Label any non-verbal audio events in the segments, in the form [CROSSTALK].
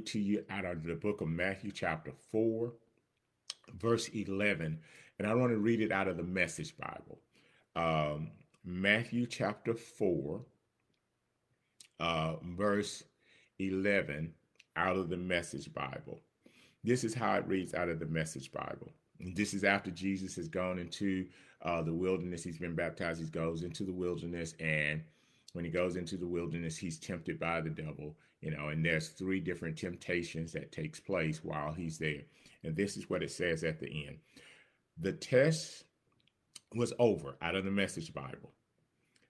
read to you out of the book of Matthew, chapter 4, verse 11. And I want to read it out of the Message Bible. Um, Matthew, chapter 4, uh, verse 11, out of the Message Bible. This is how it reads out of the Message Bible. This is after Jesus has gone into uh, the wilderness. He's been baptized. He goes into the wilderness, and when he goes into the wilderness, he's tempted by the devil. You know, and there's three different temptations that takes place while he's there. And this is what it says at the end. The test was over out of the Message Bible.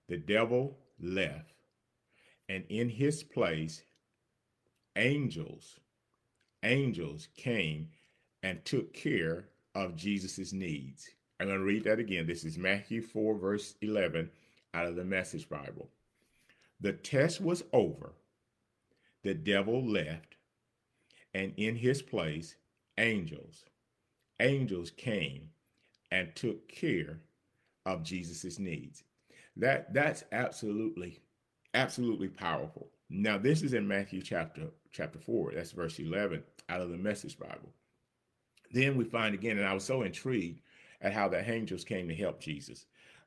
The devil left, and in his place, angels, angels came and took care of Jesus's needs. I'm going to read that again. This is Matthew 4, verse 11 out of the Message Bible. The test was over. The devil left, and in his place, angels, angels came and took care of Jesus's needs. That that's absolutely, absolutely powerful. Now, this is in Matthew chapter chapter 4. That's verse 11 out of the Message Bible. Then we find again, and I was so intrigued at how the angels came to help Jesus.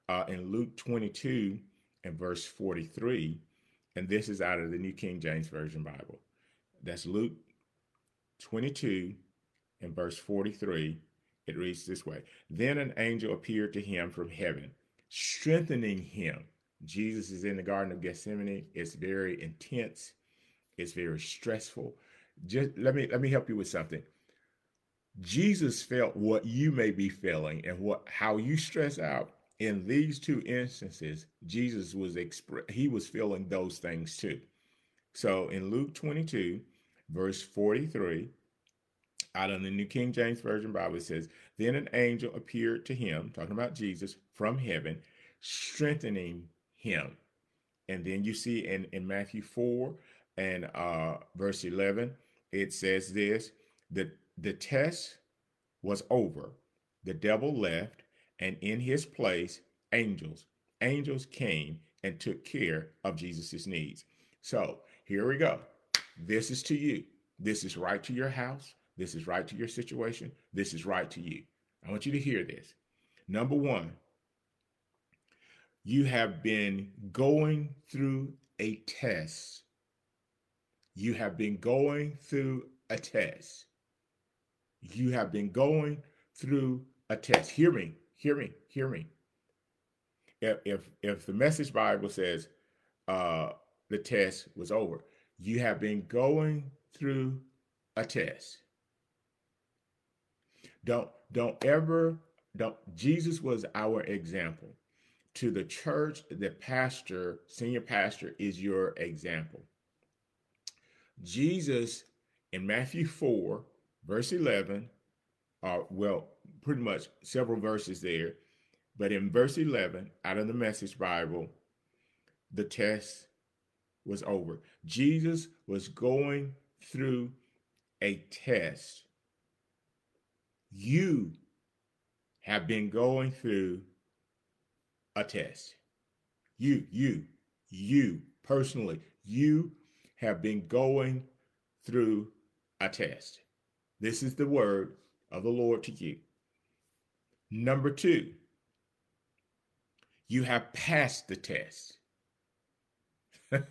Uh, in Luke 22 and verse 43, and this is out of the New King James Version Bible. That's Luke 22 and verse 43. It reads this way Then an angel appeared to him from heaven, strengthening him. Jesus is in the Garden of Gethsemane. It's very intense, it's very stressful. Just let me let me help you with something. Jesus felt what you may be feeling and what how you stress out. In these two instances, Jesus was exp- he was feeling those things too. So in Luke 22, verse 43, out of the New King James Version Bible, it says, Then an angel appeared to him, talking about Jesus, from heaven, strengthening him. And then you see in, in Matthew 4 and uh, verse 11, it says this that the test was over. The devil left, and in his place, angels, angels came and took care of Jesus's needs. So here we go. This is to you. This is right to your house. This is right to your situation. This is right to you. I want you to hear this. Number one, you have been going through a test. You have been going through a test. You have been going through a test. Hear me, hear me, hear me. If if, if the message Bible says uh, the test was over, you have been going through a test. Don't don't ever don't Jesus was our example. To the church, the pastor, senior pastor is your example. Jesus in Matthew 4 verse 11, uh, well, pretty much several verses there, but in verse 11, out of the Message Bible, the test was over. Jesus was going through a test. You have been going through a test. You, you, you personally, you have been going through a test. This is the word of the Lord to you. Number two, you have passed the test. [LAUGHS]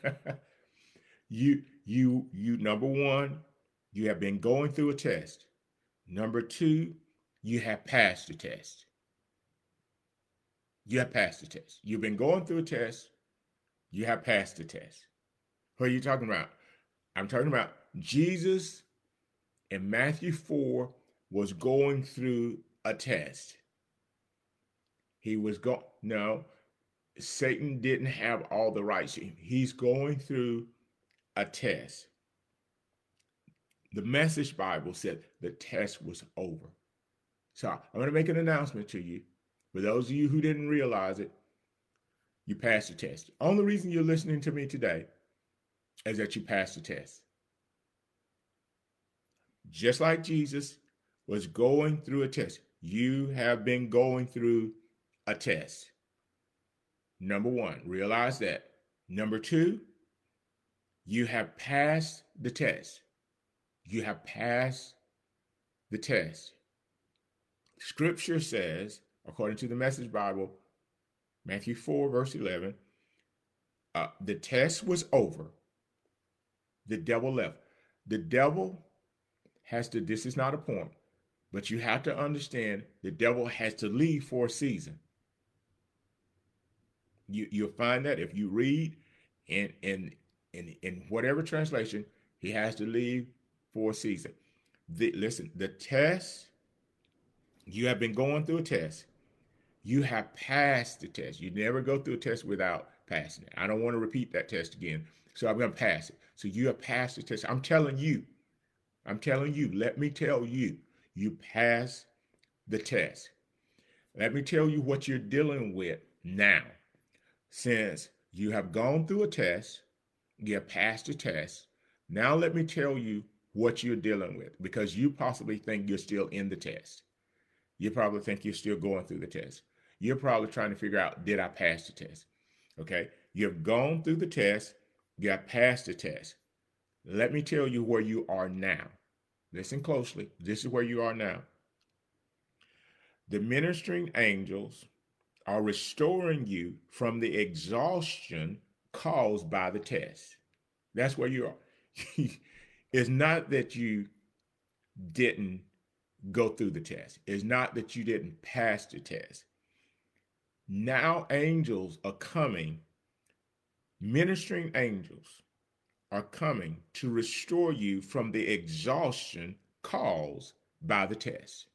you, you, you, number one, you have been going through a test. Number two, you have passed the test. You have passed the test. You've been going through a test. You have passed the test. Who are you talking about? I'm talking about Jesus in Matthew 4 was going through a test. He was going, no, Satan didn't have all the rights. He's going through a test. The message Bible said the test was over. So I'm going to make an announcement to you. For those of you who didn't realize it, you passed the test. Only reason you're listening to me today is that you passed the test just like Jesus was going through a test. You have been going through a test. Number one, realize that. Number two, you have passed the test. You have passed the test. Scripture says, according to the Message Bible, Matthew 4, verse 11, uh, the test was over. The devil left. The devil has to, this is not a point, but you have to understand the devil has to leave for a season. You, you'll find that if you read in, in, in, in whatever translation, he has to leave for a season. The, listen, the test, you have been going through a test. You have passed the test. You never go through a test without passing it. I don't want to repeat that test again. So I'm going to pass it. So you have passed the test. I'm telling you, I'm telling you, let me tell you, you pass the test. Let me tell you what you're dealing with now. Since you have gone through a test, you passed the test. Now let me tell you what you're dealing with because you possibly think you're still in the test. You probably think you're still going through the test. You're probably trying to figure out, did I pass the test? Okay. You've gone through the test. You have passed the test. Let me tell you where you are now. Listen closely. This is where you are now. The ministering angels are restoring you from the exhaustion caused by the test. That's where you are. [LAUGHS] it's not that you didn't go through the test, it's not that you didn't pass the test. Now, angels are coming, ministering angels are coming to restore you from the exhaustion caused by the test.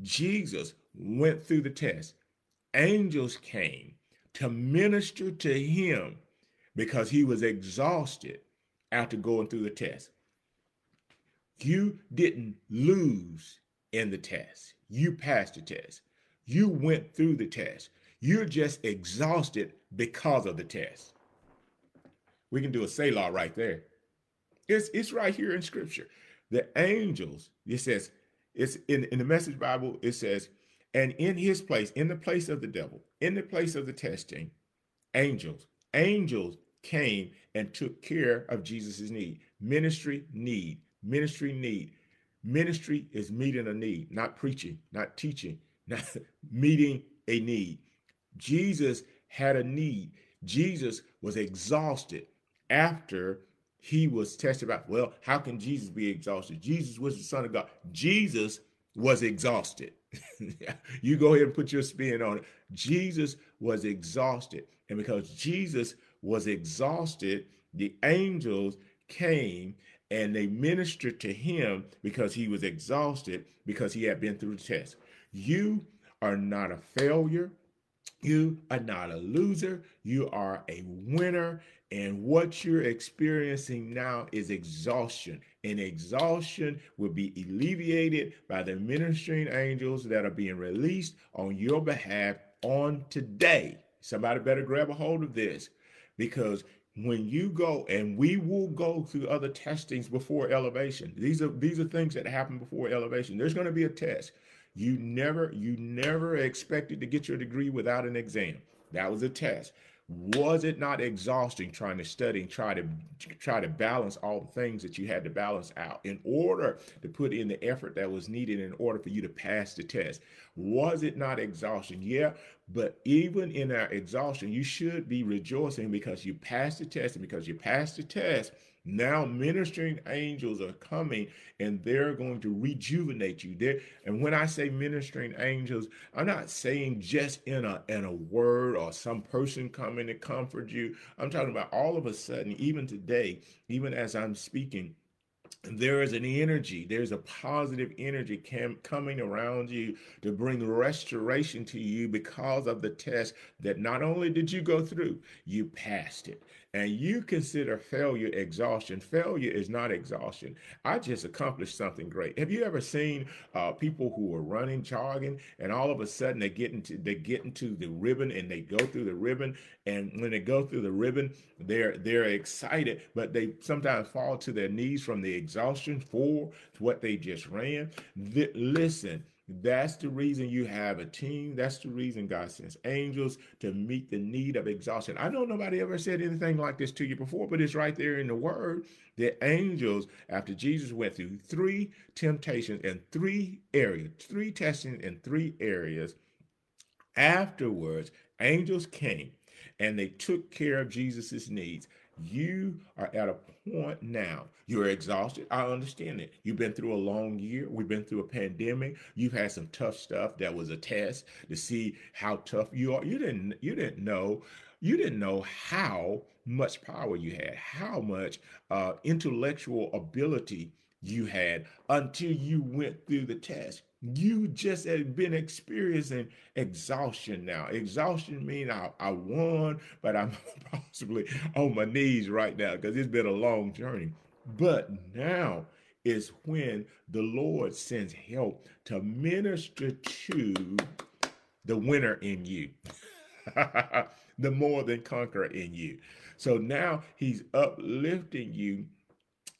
Jesus went through the test. Angels came to minister to him because he was exhausted after going through the test. You didn't lose in the test. You passed the test. You went through the test. You're just exhausted because of the test. We can do a Selah right there. It's, it's right here in scripture. The angels, it says, it's in, in the message Bible, it says, and in his place, in the place of the devil, in the place of the testing, angels, angels came and took care of Jesus's need. Ministry need, ministry need. Ministry is meeting a need, not preaching, not teaching, [LAUGHS] not meeting a need. Jesus had a need. Jesus was exhausted after he was tested about, well, how can Jesus be exhausted? Jesus was the Son of God. Jesus was exhausted. [LAUGHS] you go ahead and put your spin on it. Jesus was exhausted. And because Jesus was exhausted, the angels came and they ministered to him because he was exhausted because he had been through the test. You are not a failure. You are not a loser. You are a winner. And what you're experiencing now is exhaustion. And exhaustion will be alleviated by the ministering angels that are being released on your behalf on today. Somebody better grab a hold of this. Because when you go and we will go through other testings before elevation. These are these are things that happen before elevation. There's going to be a test. You never you never expected to get your degree without an exam. That was a test was it not exhausting trying to study and try to try to balance all the things that you had to balance out in order to put in the effort that was needed in order for you to pass the test? Was it not exhausting? Yeah but even in our exhaustion you should be rejoicing because you passed the test and because you passed the test now ministering angels are coming and they're going to rejuvenate you. There and when I say ministering angels, I'm not saying just in a in a word or some person coming to comfort you. I'm talking about all of a sudden, even today, even as I'm speaking, there is an energy there's a positive energy cam- coming around you to bring restoration to you because of the test that not only did you go through you passed it. And you consider failure exhaustion. Failure is not exhaustion. I just accomplished something great. Have you ever seen uh, people who are running jogging and all of a sudden they get into they get into the ribbon and they go through the ribbon? And when they go through the ribbon they're they're excited but they sometimes fall to their knees from the exhaustion for what they just ran. listen, That's the reason you have a team. That's the reason God sends angels to meet the need of exhaustion. I know nobody ever said anything like this to you before, but it's right there in the word. The angels, after Jesus went through three temptations in three areas, three testings in three areas, afterwards, angels came and they took care of Jesus's needs. You are at a point now. You're exhausted. I understand it. You've been through a long year. We've been through a pandemic. You've had some tough stuff. That was a test to see how tough you are. You didn't you didn't know you didn't know how much power you had, how much uh, intellectual ability you had until you went through the test. You just have been experiencing exhaustion now. Exhaustion means I, I won, but I'm [LAUGHS] possibly on my knees right now because it's been a long journey. But now is when the Lord sends help to minister to the winner in you, [LAUGHS] the more than conqueror in you. So now he's uplifting you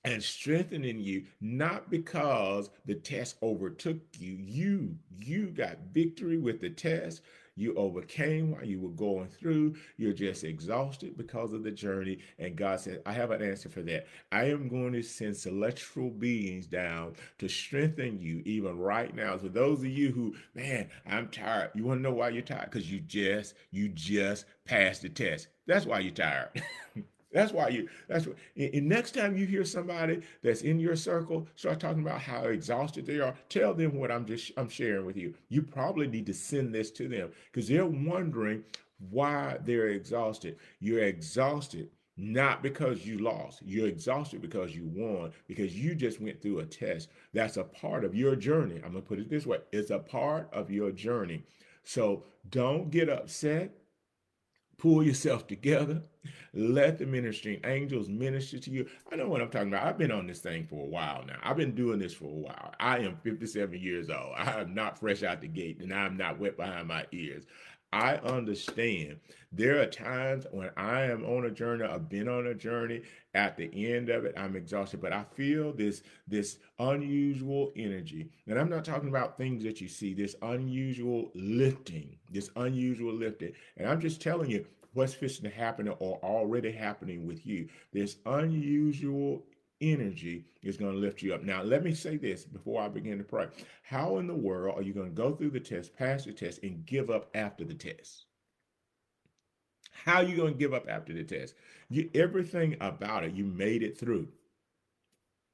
and strengthening you not because the test overtook you. You you got victory with the test. You overcame while you were going through. You're just exhausted because of the journey. And god said i have an answer for that. I am going to send celestial beings down to strengthen you even right now. So those of you who man i'm tired. You want to know why you're tired? Because you just you just passed the test. That's why you're tired [LAUGHS] That's why you. That's what. And next time you hear somebody that's in your circle start talking about how exhausted they are, tell them what I'm just I'm sharing with you. You probably need to send this to them because they're wondering why they're exhausted. You're exhausted not because you lost. You're exhausted because you won, because you just went through a test. That's a part of your journey. I'm going to put it this way it's a part of your journey. So don't get upset pull yourself together. Let the ministering angels minister to you. I know what I'm talking about. I've been on this thing for a while now. I've been doing this for a while. I am 57 years old. I am not fresh out the gate and I'm not wet behind my ears. I understand there are times when I am on a journey, I've been on a journey, at the end of it, I'm exhausted, but I feel this this unusual energy. And I'm not talking about things that you see, this unusual lifting, this unusual lifting. And I'm just telling you what's fixing to happen or already happening with you. This unusual energy is going to lift you up. Now, let me say this before I begin to pray. How in the world are you going to go through the test, pass the test, and give up after the test? How are you going to give up after the test? You everything about it, you made it through.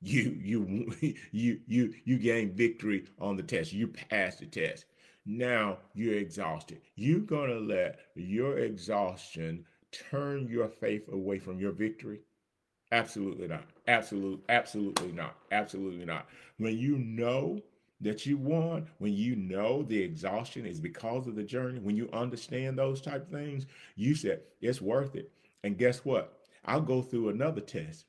You you [LAUGHS] you you you gained victory on the test. You passed the test. Now you're exhausted. You're going to let your exhaustion turn your faith away from your victory? Absolutely not. Absolutely, absolutely not. Absolutely not. When you know that you won, when you know the exhaustion is because of the journey, when you understand those type of things, you said it's worth it. And guess what? I'll go through another test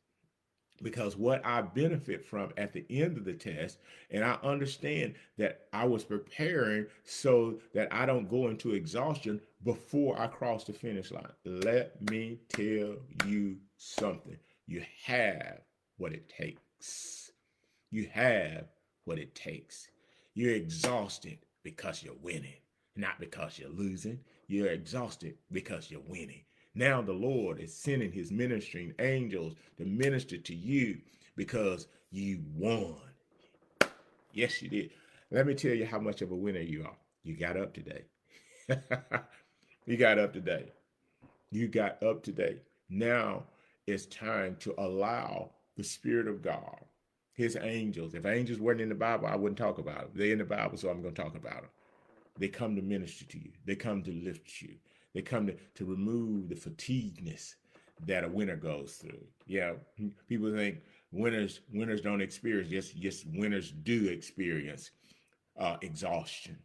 because what I benefit from at the end of the test, and I understand that I was preparing so that I don't go into exhaustion before I cross the finish line. Let me tell you something. You have what it takes. You have what it takes. You're exhausted because you're winning, not because you're losing. You're exhausted because you're winning. Now the Lord is sending his ministering angels to minister to you because you won. Yes, you did. Let me tell you how much of a winner you are. You got up today. [LAUGHS] you got up today. You got up today. Now it's time to allow the Spirit of God, His angels. If angels weren't in the Bible, I wouldn't talk about them. They're in the Bible, so I'm going to talk about them. They come to minister to you. They come to lift you. They come to, to remove the fatigueness that a winner goes through. Yeah, people think winners winners don't experience. Yes, yes, winners do experience uh, exhaustion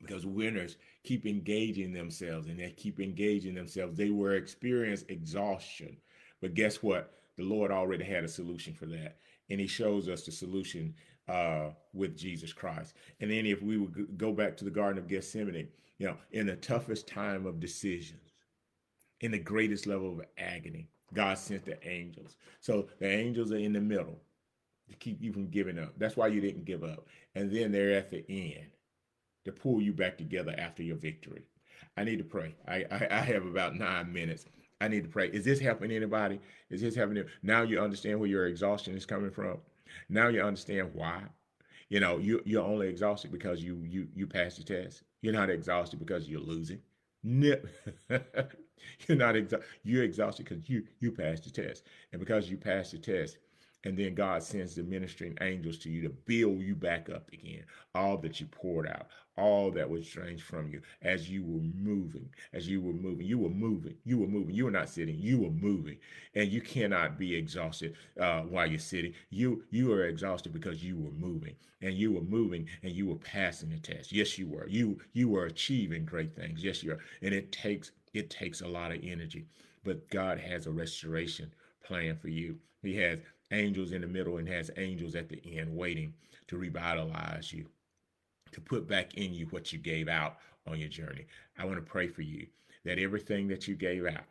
because winners keep engaging themselves and they keep engaging themselves. They will experience exhaustion but guess what? The Lord already had a solution for that. And he shows us the solution uh, with Jesus Christ. And then if we would go back to the Garden of Gethsemane, you know, in the toughest time of decisions, in the greatest level of agony, God sent the angels. So the angels are in the middle. to keep you from giving up. That's why you didn't give up. And then they're at the end to pull you back together after your victory. I need to pray. I, I, I have about nine minutes. I need to pray. Is this helping anybody? Is this helping? Now you understand where your exhaustion is coming from. Now you understand why. You know, you you're only exhausted because you you you passed the test. You're not exhausted because you're losing. No. [LAUGHS] you're not exhausted. You're exhausted because you you passed the test, and because you passed the test, and then God sends the ministering angels to you to build you back up again. All that you poured out, all that was drained from you as you were moving, as you were moving. You were moving. You were moving. You were not sitting. You were moving. And you cannot be exhausted uh, while you're sitting. You you are exhausted because you were moving. And you were moving and you were passing the test. Yes, you were. You you were achieving great things. Yes, you are. And it takes it takes a lot of energy. But God has a restoration plan for you. He has angels in the middle and has angels at the end waiting to revitalize you, to put back in you what you gave out on your journey. I want to pray for you that everything that you gave out,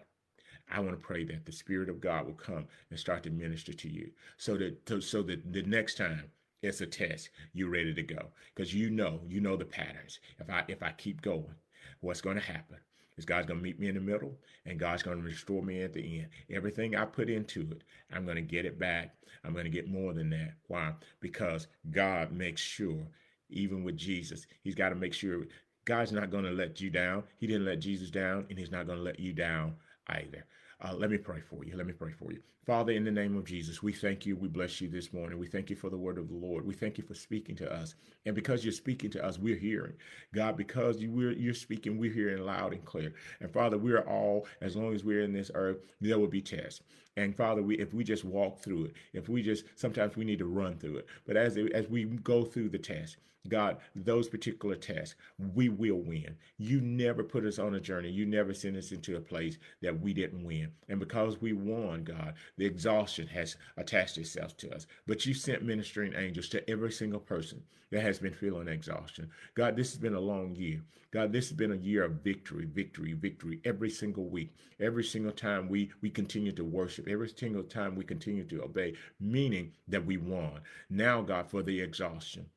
I want to pray that the Spirit of God will come and start to minister to you so that so that the next time it's a test, you're ready to go. Because you know, you know the patterns. If I if I keep going, what's going to happen? God's going to meet me in the middle and God's going to restore me at the end. Everything I put into it, I'm going to get it back. I'm going to get more than that. Why? Because God makes sure, even with Jesus, He's got to make sure God's not going to let you down. He didn't let Jesus down, and He's not going to let you down either. Uh, let me pray for you. Let me pray for you. Father, in the name of Jesus, we thank you. We bless you this morning. We thank you for the word of the Lord. We thank you for speaking to us. And because you're speaking to us, we're hearing. God, because you, you're speaking, we're hearing loud and clear. And Father, we're all, as long as we're in this earth, there will be tests. And Father, we if we just walk through it, if we just sometimes we need to run through it. But as as we go through the test, God, those particular tests, we will win. You never put us on a journey. You never sent us into a place that we didn't win. And because we won, God, the exhaustion has attached itself to us. But you sent ministering angels to every single person that has been feeling exhaustion. God, this has been a long year. God, this has been a year of victory, victory, victory every single week. Every single time we we continue to worship, every single time we continue to obey, meaning that we won. Now, God, for the exhaustion.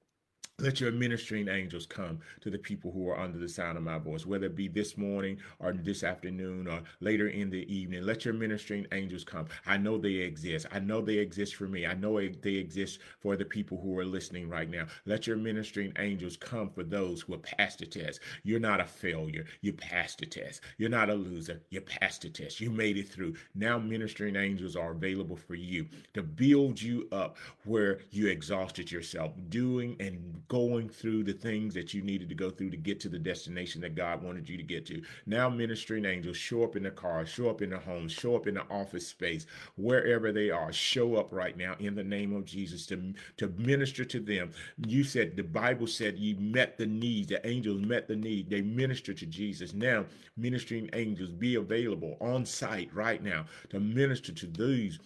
Let your ministering angels come to the people who are under the sound of my voice, whether it be this morning or this afternoon or later in the evening. Let your ministering angels come. I know they exist. I know they exist for me. I know they exist for the people who are listening right now. Let your ministering angels come for those who have passed the test. You're not a failure. You passed the test. You're not a loser. You passed the test. You made it through. Now, ministering angels are available for you to build you up where you exhausted yourself, doing and going through the things that you needed to go through to get to the destination that God wanted you to get to. Now, ministering angels show up in the car, show up in the home, show up in the office space, wherever they are, show up right now in the name of Jesus to, to minister to them. You said, the Bible said you met the needs, the angels met the need. They ministered to Jesus. Now, ministering angels be available on site right now to minister to these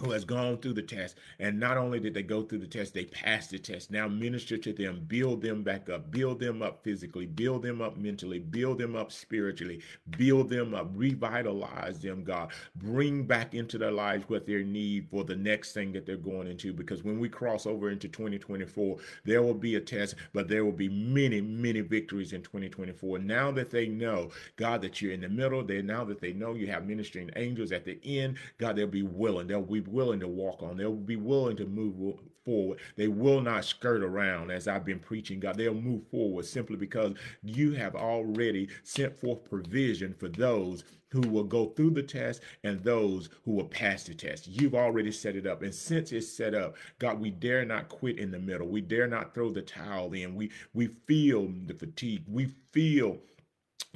who has gone through the test. And not only did they go through the test, they passed the test. Now minister to them, build them back up, build them up physically, build them up mentally, build them up spiritually, build them up, revitalize them, God. Bring back into their lives what they need for the next thing that they're going into. Because when we cross over into 2024, there will be a test, but there will be many, many victories in 2024. Now that they know, God, that you're in the middle, they now that they know you have ministering angels at the end, God, they'll be willing. They'll be willing to walk on. They'll be willing to move forward. They will not skirt around as I've been preaching, God. They'll move forward simply because you have already sent forth provision for those who will go through the test and those who will pass the test. You've already set it up. And since it's set up, God, we dare not quit in the middle. We dare not throw the towel in. We we feel the fatigue. We feel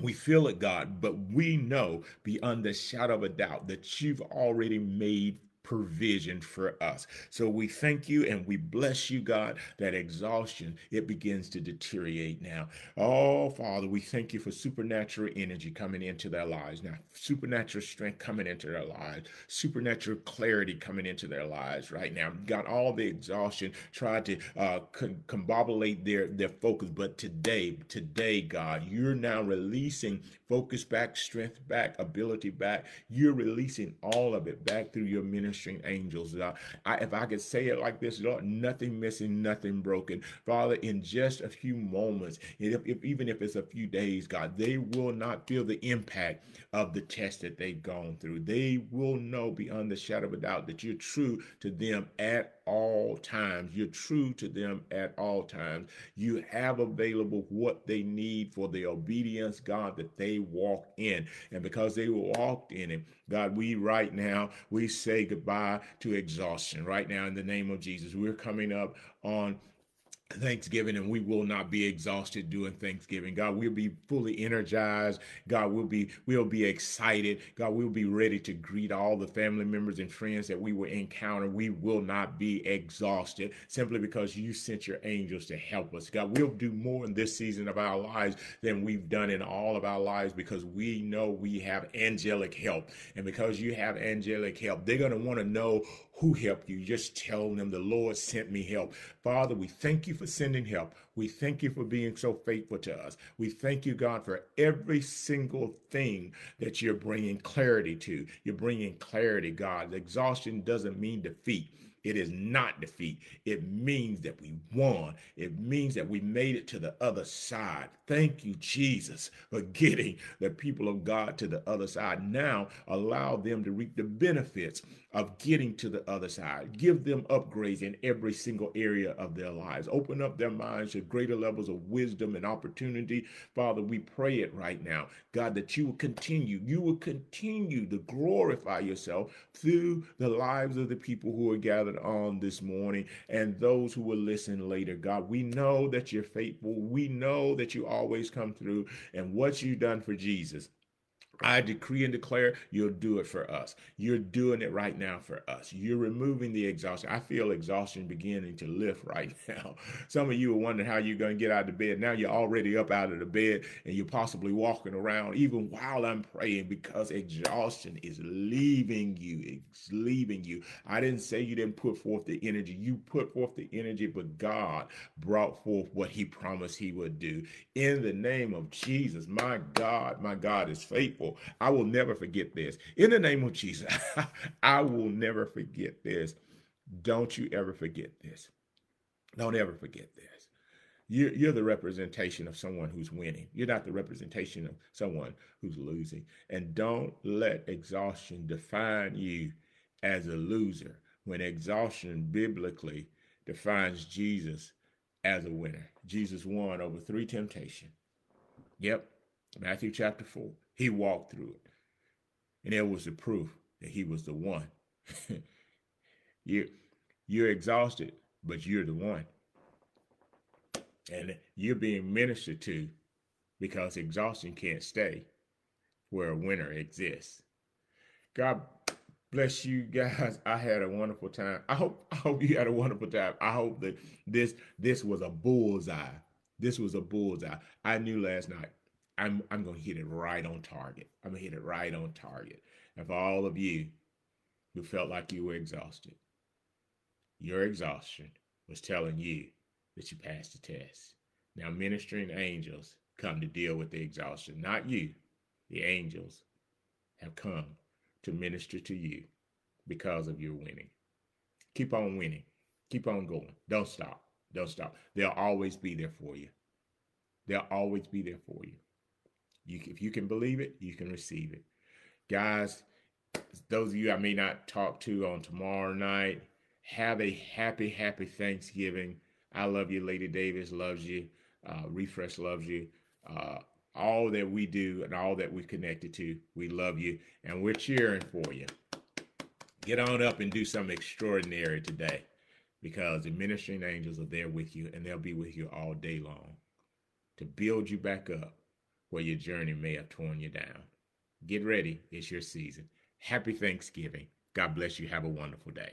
we feel it, God, but we know beyond the shadow of a doubt that you've already made provision for us. So we thank you and we bless you, God, that exhaustion, it begins to deteriorate now. Oh, Father, we thank you for supernatural energy coming into their lives now, supernatural strength coming into their lives, supernatural clarity coming into their lives right now. Got all the exhaustion tried to uh, con- combobulate their, their focus, but today, today, God, you're now releasing focus back, strength back, ability back. You're releasing all of it back through your ministry ministering angels. I, if I could say it like this, Lord, nothing missing, nothing broken. Father, in just a few moments, if, if, even if it's a few days, God, they will not feel the impact of the test that they've gone through. They will know beyond the shadow of a doubt that you're true to them at all times. You're true to them at all times. You have available what they need for the obedience, God, that they walk in. And because they walked in it, God, we right now, we say goodbye to exhaustion. Right now, in the name of Jesus, we're coming up on Thanksgiving and we will not be exhausted doing Thanksgiving. God, we'll be fully energized. God, we'll be we'll be excited. God, we'll be ready to greet all the family members and friends that we will encounter. We will not be exhausted simply because you sent your angels to help us. God, we'll do more in this season of our lives than we've done in all of our lives because we know we have angelic help. And because you have angelic help, they're to want to know who helped you. Just tell them the Lord sent me help. Father, we thank you for sending help. We thank you for being so faithful to us. We thank you, God, for every single thing that you're bringing clarity to. You're bringing clarity, God. Exhaustion doesn't mean defeat. It is not defeat. It means that we won. It means that we made it to the other side. Thank you, Jesus, for [LAUGHS] getting the people of God to the other side. Now allow them to reap the benefits of getting to the other side. Give them upgrades in every single area of their lives. Open up their minds to greater levels of wisdom and opportunity. Father, we pray it right now. God, that you will continue, you will continue to glorify yourself through the lives of the people who are gathered on this morning and those who will listen later. God, we know that you're faithful. We know that you always come through and what you've done for Jesus. I decree and declare you'll do it for us. You're doing it right now for us. You're removing the exhaustion. I feel exhaustion beginning to lift right [LAUGHS] now. Some of you are wondering how you're going to get out of bed. Now you're already up out of the bed and you're possibly walking around even while I'm praying because exhaustion is leaving you. It's leaving you. I didn't say you didn't put forth the energy. You put forth the energy, but God brought forth what he promised he would do. In the name of Jesus, my God, my God is faithful people. I will never forget this. In the name of Jesus, [LAUGHS] I will never forget this. Don't you ever forget this. Don't ever forget this. You're, you're the representation of someone who's winning. You're not the representation of someone who's losing. And don't let exhaustion define you as a loser when exhaustion biblically defines Jesus as a winner. Jesus won over three temptations. Yep, Matthew chapter 4. He walked through it. And there was the proof that he was the one. [LAUGHS] you, you're exhausted, but you're the one. And you're being ministered to because exhaustion can't stay where a winner exists. God bless you guys. I had a wonderful time. I hope I hope you had a wonderful time. I hope that this this was a bullseye. This was a bullseye. I knew last night I'm I'm gonna hit it right on target. I'm gonna hit it right on target. And for all of you who felt like you were exhausted, your exhaustion was telling you that you passed the test. Now ministering angels come to deal with the exhaustion, not you. The angels have come to minister to you because of your winning. Keep on winning. Keep on going. Don't stop. Don't stop. They'll always be there for you. They'll always be there for you. You, if you can believe it, you can receive it. Guys, those of you I may not talk to on tomorrow night, have a happy, happy Thanksgiving. I love you. Lady Davis loves you. Uh, Refresh loves you. Uh, all that we do and all that we're connected to, we love you and we're cheering for you. Get on up and do something extraordinary today because the ministering angels are there with you and they'll be with you all day long to build you back up where your journey may have torn you down. Get ready, it's your season. Happy Thanksgiving. God bless you. Have a wonderful day.